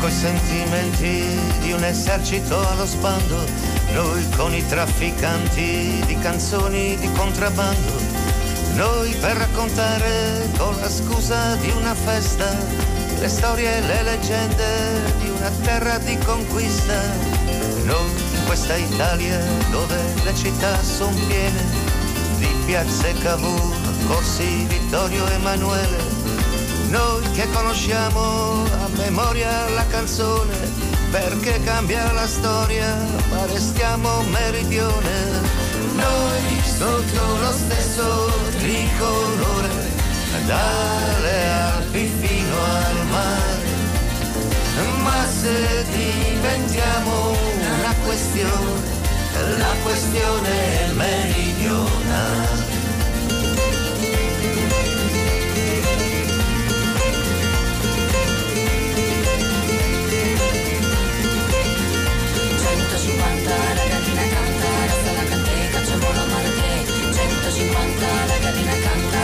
coi sentimenti di un esercito allo spando, noi con i trafficanti di canzoni di contrabbando, noi per raccontare con la scusa di una festa le storie e le leggende di una terra di conquista, noi in questa Italia dove le città sono piene di piazze Cavour, corsi Vittorio Emanuele noi che conosciamo a memoria la canzone, perché cambia la storia, ma restiamo meridione. Noi sotto lo stesso tricolore, dalle Alpi fino al mare. Ma se diventiamo una questione, la questione meridionale. 50, la gallina canta.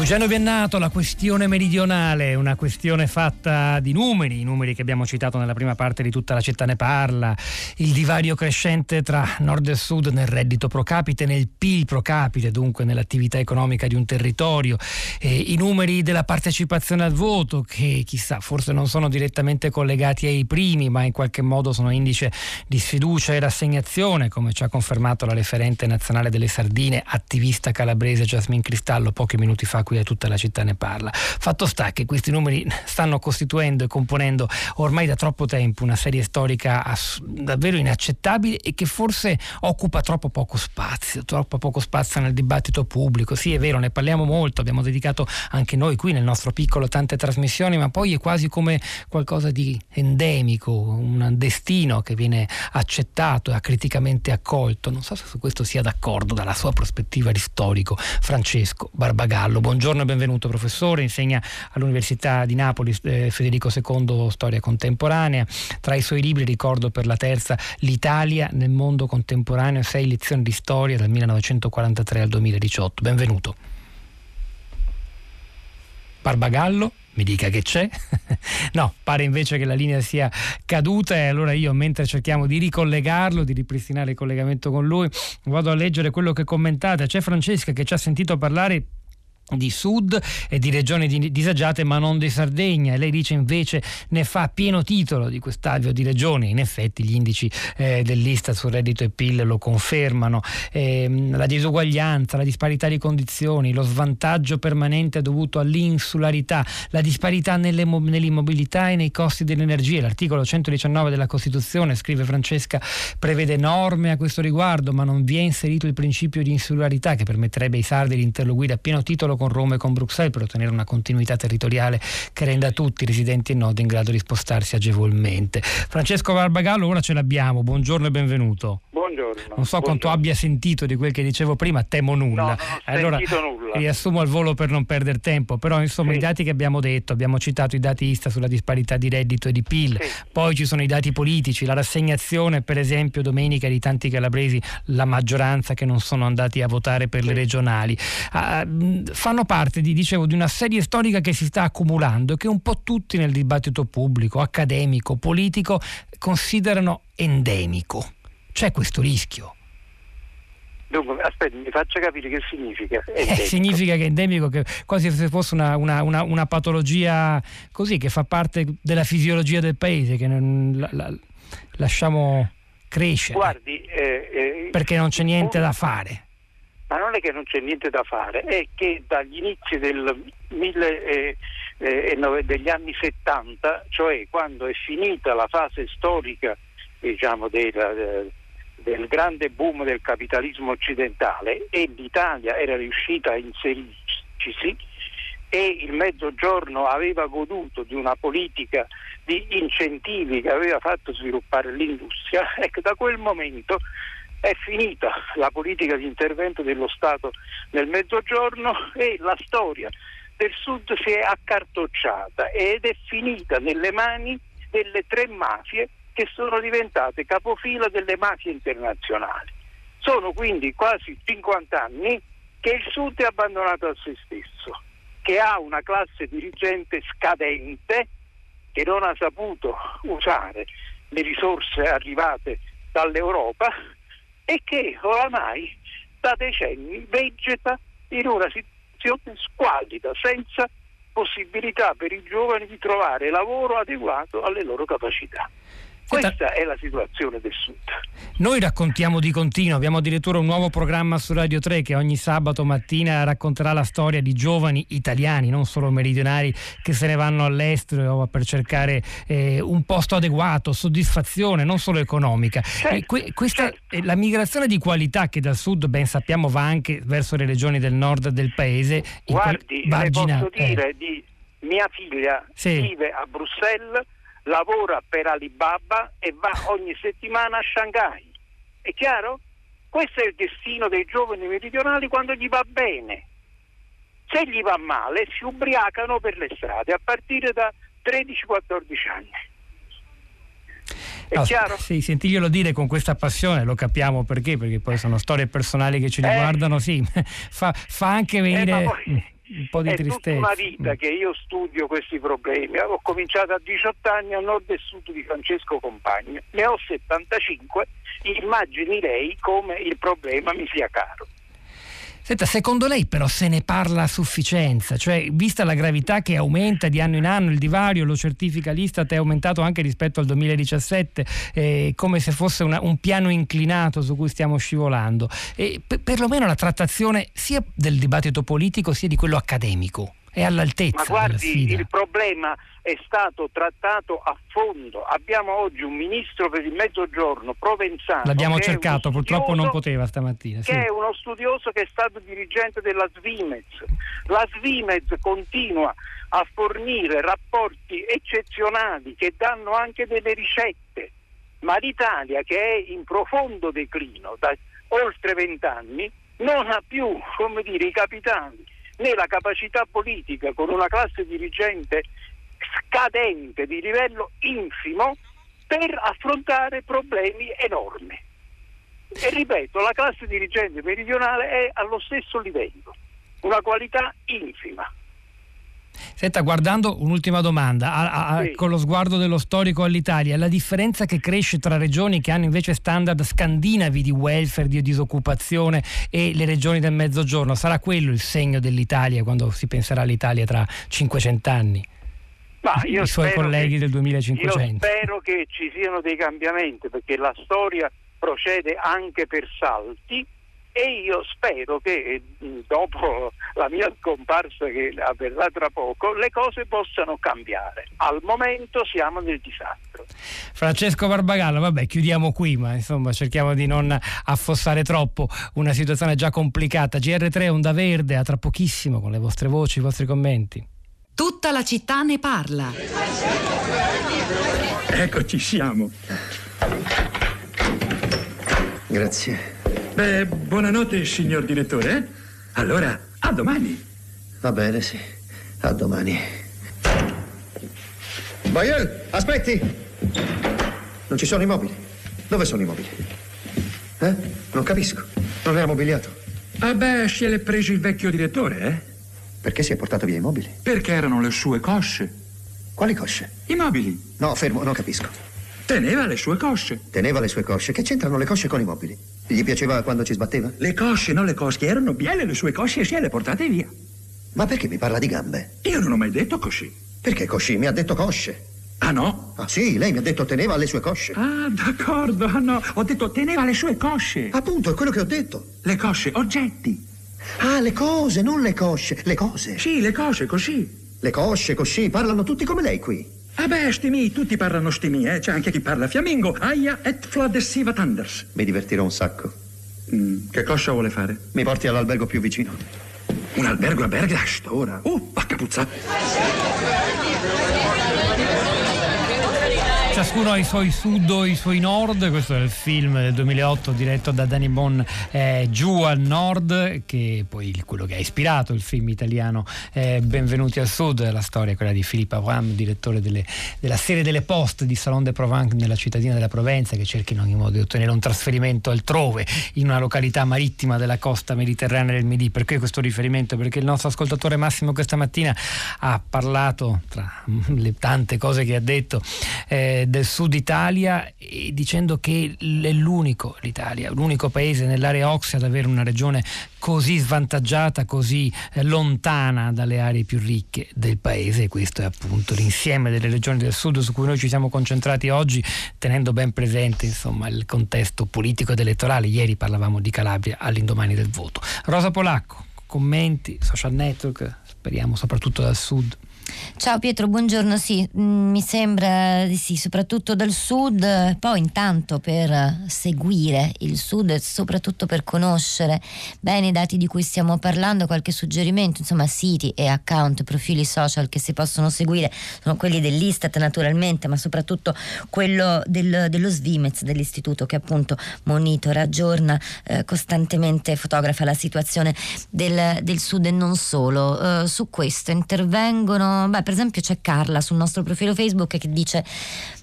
Eugenio Viennato, la questione meridionale, una questione fatta di numeri, i numeri che abbiamo citato nella prima parte di tutta la città ne parla, il divario crescente tra nord e sud nel reddito pro capite, nel PIL pro capite, dunque nell'attività economica di un territorio, eh, i numeri della partecipazione al voto che chissà forse non sono direttamente collegati ai primi ma in qualche modo sono indice di sfiducia e rassegnazione come ci ha confermato la referente nazionale delle sardine, attivista calabrese Jasmine Cristallo pochi minuti fa qui tutta la città ne parla. Fatto sta che questi numeri stanno costituendo e componendo ormai da troppo tempo una serie storica ass- davvero inaccettabile e che forse occupa troppo poco spazio, troppo poco spazio nel dibattito pubblico. Sì, è vero, ne parliamo molto, abbiamo dedicato anche noi qui nel nostro piccolo tante trasmissioni, ma poi è quasi come qualcosa di endemico, un destino che viene accettato e acriticamente accolto. Non so se su questo sia d'accordo dalla sua prospettiva di storico Francesco Barbagallo. Buongiorno Buongiorno e benvenuto professore, insegna all'Università di Napoli eh, Federico II Storia Contemporanea. Tra i suoi libri ricordo per la terza L'Italia nel mondo contemporaneo, sei lezioni di storia dal 1943 al 2018. Benvenuto. Barbagallo? mi dica che c'è. [laughs] no, pare invece che la linea sia caduta e allora io mentre cerchiamo di ricollegarlo, di ripristinare il collegamento con lui, vado a leggere quello che commentate. C'è Francesca che ci ha sentito parlare di sud e di regioni disagiate ma non di Sardegna. E lei dice invece ne fa pieno titolo di quest'alveo di regioni. In effetti gli indici eh, dell'Istat sul reddito e PIL lo confermano. Eh, la disuguaglianza la disparità di condizioni lo svantaggio permanente dovuto all'insularità la disparità nelle, nell'immobilità e nei costi dell'energia. L'articolo 119 della Costituzione scrive Francesca prevede norme a questo riguardo ma non vi è inserito il principio di insularità che permetterebbe ai sardi di interloquire a pieno titolo con Roma e con Bruxelles per ottenere una continuità territoriale che renda tutti i residenti e nodi in grado di spostarsi agevolmente. Francesco Barbagallo, ora ce l'abbiamo. Buongiorno e benvenuto. Buongiorno buongiorno. Non so quanto abbia sentito di quel che dicevo prima, temo nulla. No, non ho allora, nulla. riassumo al volo per non perdere tempo, però insomma Sì. i dati che abbiamo detto, abbiamo citato i dati ISTA sulla disparità di reddito e di PIL, Sì. poi ci sono i dati politici, la rassegnazione per esempio domenica di tanti calabresi, la maggioranza che non sono andati a votare per le regionali, Ah, mh, fanno parte, di, dicevo, di una serie storica che si sta accumulando e che un po' tutti nel dibattito pubblico, accademico, politico considerano endemico. C'è questo rischio. Dunque, aspetta, mi faccia capire che significa. Eh, significa che è endemico, che quasi se fosse una, una- una- una patologia così che fa parte della fisiologia del paese, che non la- la- lasciamo crescere Guardi, eh, eh, perché non c'è niente da fare. Ma non è che non c'è niente da fare, è che dagli inizi del eh, eh, degli anni 70, cioè quando è finita la fase storica diciamo, della- eh, del grande boom del capitalismo occidentale e l'Italia era riuscita a inserirci e il Mezzogiorno aveva goduto di una politica di incentivi che aveva fatto sviluppare l'industria, [laughs] ecco da quel momento è finita la politica di intervento dello Stato nel Mezzogiorno e la storia del Sud si è accartocciata ed è finita nelle mani delle tre mafie che sono diventate capofila delle mafie internazionali. Sono quindi quasi 50 anni che il Sud è abbandonato a se stesso, che ha una classe dirigente scadente, che non ha saputo usare le risorse arrivate dall'Europa e che oramai da decenni vegeta in una situazione squallida, senza possibilità per i giovani di trovare lavoro adeguato alle loro capacità. Questa è la situazione del Sud. Noi raccontiamo di continuo, abbiamo addirittura un nuovo programma su Radio 3 che ogni sabato mattina racconterà la storia di giovani italiani, non solo meridionali, che se ne vanno all'estero per cercare eh, un posto adeguato, soddisfazione, non solo economica. Eh, que- questa, certo. eh, la migrazione di qualità che dal sud, ben sappiamo, va anche verso le regioni del nord del paese. in quel- Guardi, le posso eh, dire di mia figlia Sì. vive a Bruxelles, lavora per Alibaba e va ogni settimana a Shanghai. È chiaro? Questo è il destino dei giovani meridionali quando gli va bene. Se gli va male si ubriacano per le strade a partire da 13-14 anni. È No, chiaro? Sì, sentirglielo dire con questa passione, lo capiamo perché, perché poi sono storie personali che ci Eh. riguardano, sì, [laughs] fa, fa anche venire Eh, poi mm, un po' di è tristezza. tutta una vita Mm. che io studio questi problemi. Ho cominciato a 18 anni a nord e sud di Francesco Compagno, ne ho 75, immagini lei come il problema mi sia caro. Senta, secondo lei però se ne parla a sufficienza? Cioè, vista la gravità che aumenta di anno in anno, il divario, lo certifica l'Istat, è aumentato anche rispetto al 2017, eh, come se fosse una- un piano inclinato su cui stiamo scivolando. E per- perlomeno la trattazione sia del dibattito politico sia di quello accademico è all'altezza Ma della guardi, sfida. il problema è stato trattato a fondo. Abbiamo oggi un ministro per il mezzogiorno, Provenzano. L'abbiamo cercato, purtroppo non poteva stamattina. sì. che è uno studioso che è stato dirigente della Svimez. La Svimez continua a fornire rapporti eccezionali che danno anche delle ricette, ma l'Italia che è in profondo declino da oltre vent'anni non ha più come dire, i capitali né la capacità politica con una classe dirigente scadente di livello infimo per affrontare problemi enormi. E ripeto, la classe dirigente meridionale è allo stesso livello, una qualità infima. Senta, guardando un'ultima domanda, a- a- Sì. con lo sguardo dello storico all'Italia, la differenza che cresce tra regioni che hanno invece standard scandinavi di welfare, di disoccupazione e le regioni del mezzogiorno, sarà quello il segno dell'Italia quando si penserà all'Italia tra 500 anni? Ma io I suoi colleghi che- del 2500. Io spero che ci siano dei cambiamenti perché la storia procede anche per salti e io spero che mh, dopo la mia scomparsa che avverrà tra poco le cose possano cambiare. Al momento siamo nel disastro. Francesco Barbagallo, vabbè, chiudiamo qui, ma insomma cerchiamo di non affossare troppo una situazione già complicata. GR3 Onda Verde, a tra pochissimo con le vostre voci, i vostri commenti. Tutta la città ne parla. Eccoci siamo. Grazie. Beh, buonanotte, signor direttore. eh? Allora, a domani. Va bene, sì. A domani. Bayel, aspetti! Non ci sono i mobili. Dove sono i mobili? Eh? Non capisco. Non è mobiliato. Ah beh, è preso il vecchio direttore, eh? Perché si è portato via i mobili? Perché erano le sue cosce. Quali cosce? I mobili. No, fermo, non capisco. Teneva le sue cosce. Teneva le sue cosce. Che c'entrano le cosce con i mobili? Gli piaceva quando ci sbatteva? Le cosce, non le cosche, erano bielle le sue cosce e si le portate via. Ma perché mi parla di gambe? Io non ho mai detto così. Perché cosci? Mi ha detto cosce. Ah no? Ah sì, lei mi ha detto teneva le sue cosce. Ah, d'accordo, ah no. Ho detto teneva le sue cosce. Appunto, è quello che ho detto. Le cosce, oggetti. Ah, le cose, non le cosce. Le cose. Sì, le cose, così. Le cosce, così, parlano tutti come lei qui. Ah beh, stimi, tutti parlano stimi, eh. C'è anche chi parla fiammingo. Aia et flodessiva thunders. Mi divertirò un sacco. Mm, che cosa vuole fare? Mi porti all'albergo più vicino. Un albergo a Bergast, ora. Oh, vacca puzza. Ciascuno ha i suoi sud o i suoi nord, questo è il film del 2008 diretto da Danny Bon eh, Giù al nord, che poi quello che ha ispirato il film italiano eh, Benvenuti al sud, la storia è quella di Philippe Avram, direttore delle- della serie delle poste di Salon de Provence nella cittadina della Provenza, che cerca in ogni modo di ottenere un trasferimento altrove, in una località marittima della costa mediterranea del Midi. Perché questo riferimento? Perché il nostro ascoltatore Massimo questa mattina ha parlato, tra le tante cose che ha detto, eh, del sud Italia e dicendo che è l'unico, l'Italia, l'unico paese nell'area Oxia ad avere una regione così svantaggiata, così eh, lontana dalle aree più ricche del paese. Questo è appunto l'insieme delle regioni del sud su cui noi ci siamo concentrati oggi, tenendo ben presente insomma, il contesto politico ed elettorale. Ieri parlavamo di Calabria all'indomani del voto. Rosa Polacco, commenti, social network, speriamo soprattutto dal sud. Ciao Pietro, buongiorno. Sì, mm, mi sembra di sì, soprattutto dal sud. Poi intanto per seguire il sud e soprattutto per conoscere bene i dati di cui stiamo parlando, qualche suggerimento, insomma siti e account, profili social che si possono seguire, sono quelli dell'Istat naturalmente, ma soprattutto quello del- dello Svimez, dell'istituto che appunto monitora, aggiorna, eh, costantemente fotografa la situazione del, del sud e non solo. Eh, su questo intervengono, beh, per esempio c'è Carla sul nostro profilo Facebook che dice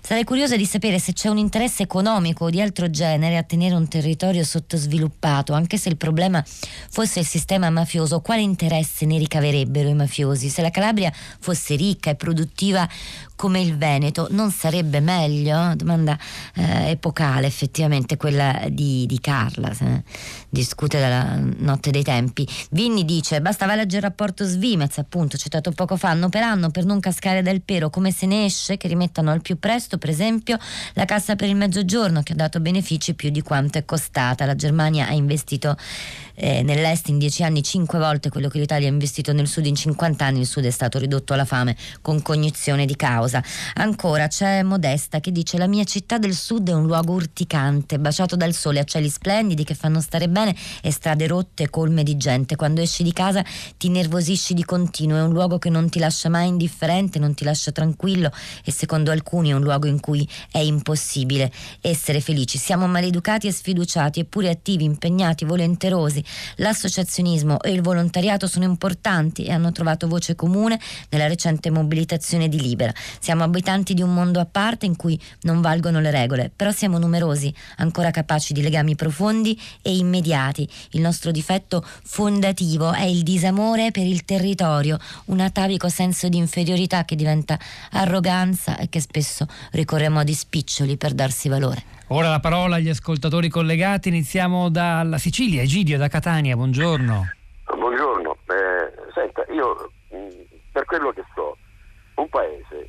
sarei curiosa di sapere se c'è un interesse economico o di altro genere a tenere un territorio sottosviluppato, anche se il problema fosse il sistema mafioso, quale interesse ne ricaverebbero i mafiosi? Se la Calabria fosse ricca e produttiva come il Veneto, non sarebbe meglio? Domanda eh, epocale effettivamente quella di, di Carla, se discute dalla notte dei tempi. Vinni dice, bastava leggere il rapporto Svimez, appunto, citato poco fa, anno per anno, per non cascare dal pero, come se ne esce, che rimettano al più presto, per esempio, la cassa per il mezzogiorno, che ha dato benefici più di quanto è costata. La Germania ha investito eh, nell'est in dieci anni cinque volte quello che l'Italia ha investito nel sud in 50 anni, il sud è stato ridotto alla fame con cognizione di causa. Ancora c'è Modesta che dice la mia città del sud è un luogo urticante, baciato dal sole a cieli splendidi che fanno stare bene e strade rotte colme di gente. Quando esci di casa ti nervosisci di continuo, è un luogo che non ti lascia mai indifferente, non ti lascia tranquillo e secondo alcuni è un luogo in cui è impossibile essere felici. Siamo maleducati e sfiduciati, eppure attivi, impegnati, volenterosi. L'associazionismo e il volontariato sono importanti e hanno trovato voce comune nella recente mobilitazione di Libera. Siamo abitanti di un mondo a parte in cui non valgono le regole, però siamo numerosi, ancora capaci di legami profondi e immediati. Il nostro difetto fondativo è il disamore per il territorio, un atavico senso di inferiorità che diventa arroganza e che spesso ricorre a modi spiccioli per darsi valore. Ora la parola agli ascoltatori collegati, iniziamo dalla Sicilia, Egidio da Catania, buongiorno. Buongiorno, Eh, senta, io mh, per quello che so, un paese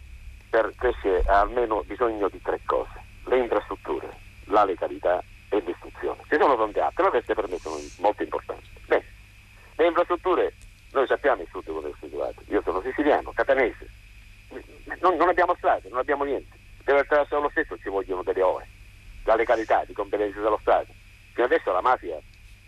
per crescere ha almeno bisogno di tre cose, le infrastrutture, la legalità e l'istruzione. Ci sono tante altre, ma queste per me sono molto importanti. Bene, le infrastrutture, noi sappiamo il sud come è situato, io sono siciliano, catanese, non, non abbiamo strade, non abbiamo niente, per attraversare lo stesso ci vogliono delle ore, la legalità di competenza dello Stato. Fino adesso la mafia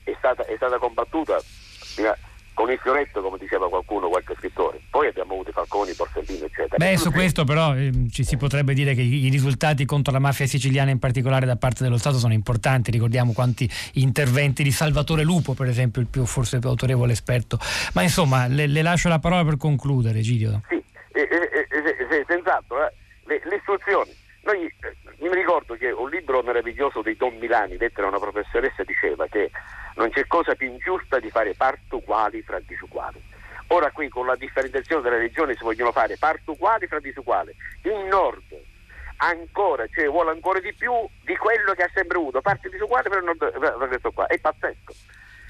è stata, è stata combattuta a- con il fioretto, come diceva qualcuno, qualche scrittore. Poi abbiamo avuto i Falconi, Borsellino, eccetera. Beh, su questo però eh, ci si potrebbe dire che i, risultati contro la mafia siciliana in particolare da parte dello Stato sono importanti, ricordiamo quanti interventi di Salvatore Lupo per esempio, il più forse più autorevole esperto, ma insomma le, le lascio la parola per concludere Gidio. Sì, eh, eh, eh, senz'altro, le, le istruzioni. Noi, eh, mi ricordo che un libro meraviglioso di Don Milani, detto da una professoressa, diceva che non c'è cosa più ingiusta di fare parto uguali fra disuguali. Ora qui con la differenziazione delle regioni si vogliono fare parto uguali fra disuguali. Il nord ancora, cioè vuole ancora di più di quello che ha sempre avuto, parti disuguali per il nord, per questo qua. È pazzesco.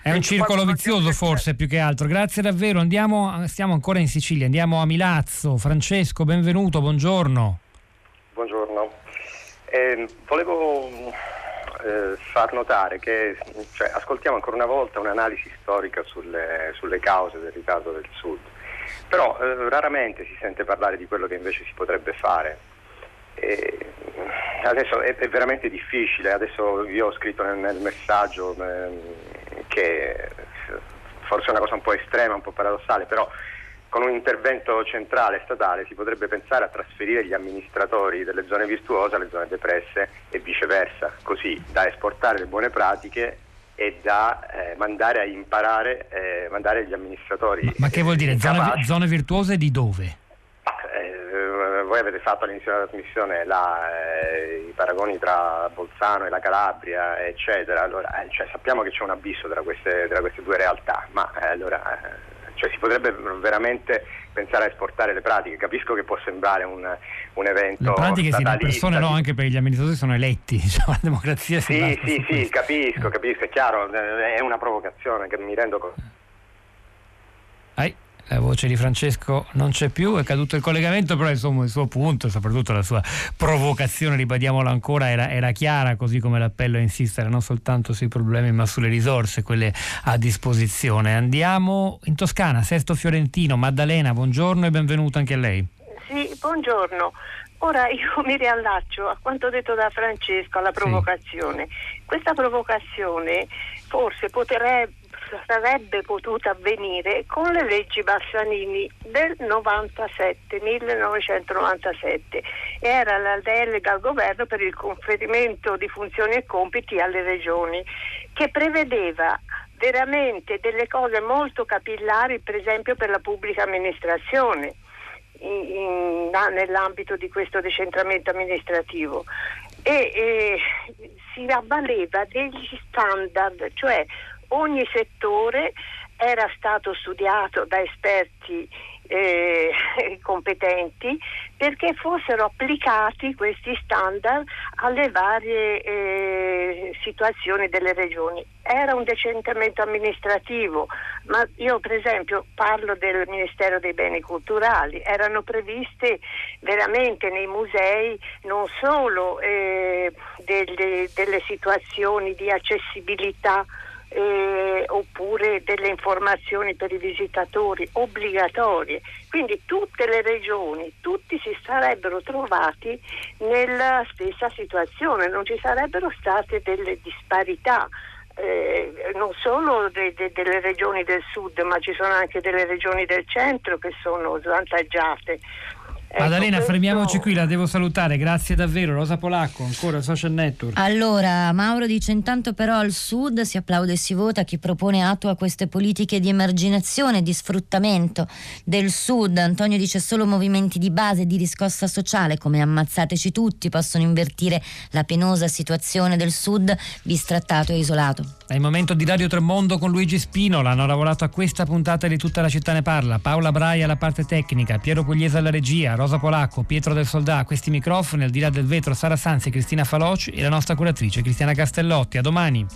È un circolo vizioso forse più che altro. Grazie davvero. Andiamo, stiamo ancora in Sicilia, andiamo a Milazzo. Francesco, benvenuto, buongiorno. Buongiorno. Eh, volevo eh, far notare che cioè, ascoltiamo ancora una volta un'analisi storica sulle, sulle cause del ritardo del Sud, però eh, raramente si sente parlare di quello che invece si potrebbe fare. E adesso è, è, veramente difficile, adesso io ho scritto nel, nel messaggio eh, che forse è una cosa un po' estrema, un po' paradossale, però con un intervento centrale statale si potrebbe pensare a trasferire gli amministratori delle zone virtuose alle zone depresse e viceversa, così da esportare le buone pratiche e da eh, mandare a imparare, eh, mandare gli amministratori. Ma, ma che vuol dire? Zone, zone, virtuose di dove? Eh, voi avete fatto all'inizio della trasmissione la, eh, i paragoni tra Bolzano e la Calabria, eccetera. Allora, eh, cioè, sappiamo che c'è un abisso tra queste, tra queste due realtà, ma allora cioè si potrebbe veramente pensare a esportare le pratiche. Capisco che può sembrare un, un evento. Le pratiche sì, le persone no, anche perché gli amministratori sono eletti, [laughs] diciamo, la democrazia si Sì, sì, sì, capisco, capisco, è chiaro, è una provocazione che mi rendo conto. Hai la voce di Francesco non c'è più, è caduto il collegamento, però insomma il suo punto soprattutto la sua provocazione, ribadiamolo ancora, era, era, chiara, così come l'appello a insistere non soltanto sui problemi ma sulle risorse, quelle a disposizione. Andiamo in Toscana, Sesto Fiorentino, Maddalena, buongiorno e benvenuto anche a lei. Sì, buongiorno. Ora io [laughs] mi riallaccio a quanto detto da Francesco, alla provocazione. Sì. Questa provocazione forse potrebbe sarebbe potuta avvenire con le leggi Bassanini del 97, 1997. Era la delega al governo per il conferimento di funzioni e compiti alle regioni che prevedeva veramente delle cose molto capillari, per esempio per la pubblica amministrazione. In, in, nell'ambito di questo decentramento amministrativo e, e si avvaleva degli standard, cioè ogni settore era stato studiato da esperti eh, [laughs] competenti perché fossero applicati questi standard alle varie eh, situazioni delle regioni. Era un decentamento amministrativo, ma io per esempio parlo del Ministero dei Beni Culturali, erano previste veramente nei musei non solo eh, delle, delle situazioni di accessibilità eh, oppure delle informazioni per i visitatori obbligatorie. Quindi tutte le regioni, tutti si sarebbero trovati nella stessa situazione, non ci sarebbero state delle disparità. Eh, non solo de, de, delle regioni del sud, ma ci sono anche delle regioni del centro che sono svantaggiate. Ecco, Maddalena, questo... fermiamoci qui, la devo salutare, grazie davvero. Rosa Polacco, ancora Social Network. Allora, Mauro dice intanto però al sud si applaude e si vota chi propone attua queste politiche di emarginazione, di sfruttamento del sud. Antonio dice solo movimenti di base, di riscossa sociale come ammazzateci tutti possono invertire la penosa situazione del sud bistrattato e isolato. È il momento di Radio Tremondo con Luigi Spinola, hanno lavorato a questa puntata di Tutta la città ne parla. Paola Braia alla parte tecnica, Piero Pugliese alla regia, Rosa Polacco, Pietro del Soldà, questi microfoni, al di là del vetro Sara Sanzi, Cristina Faloci e la nostra curatrice Cristiana Castellotti. A domani.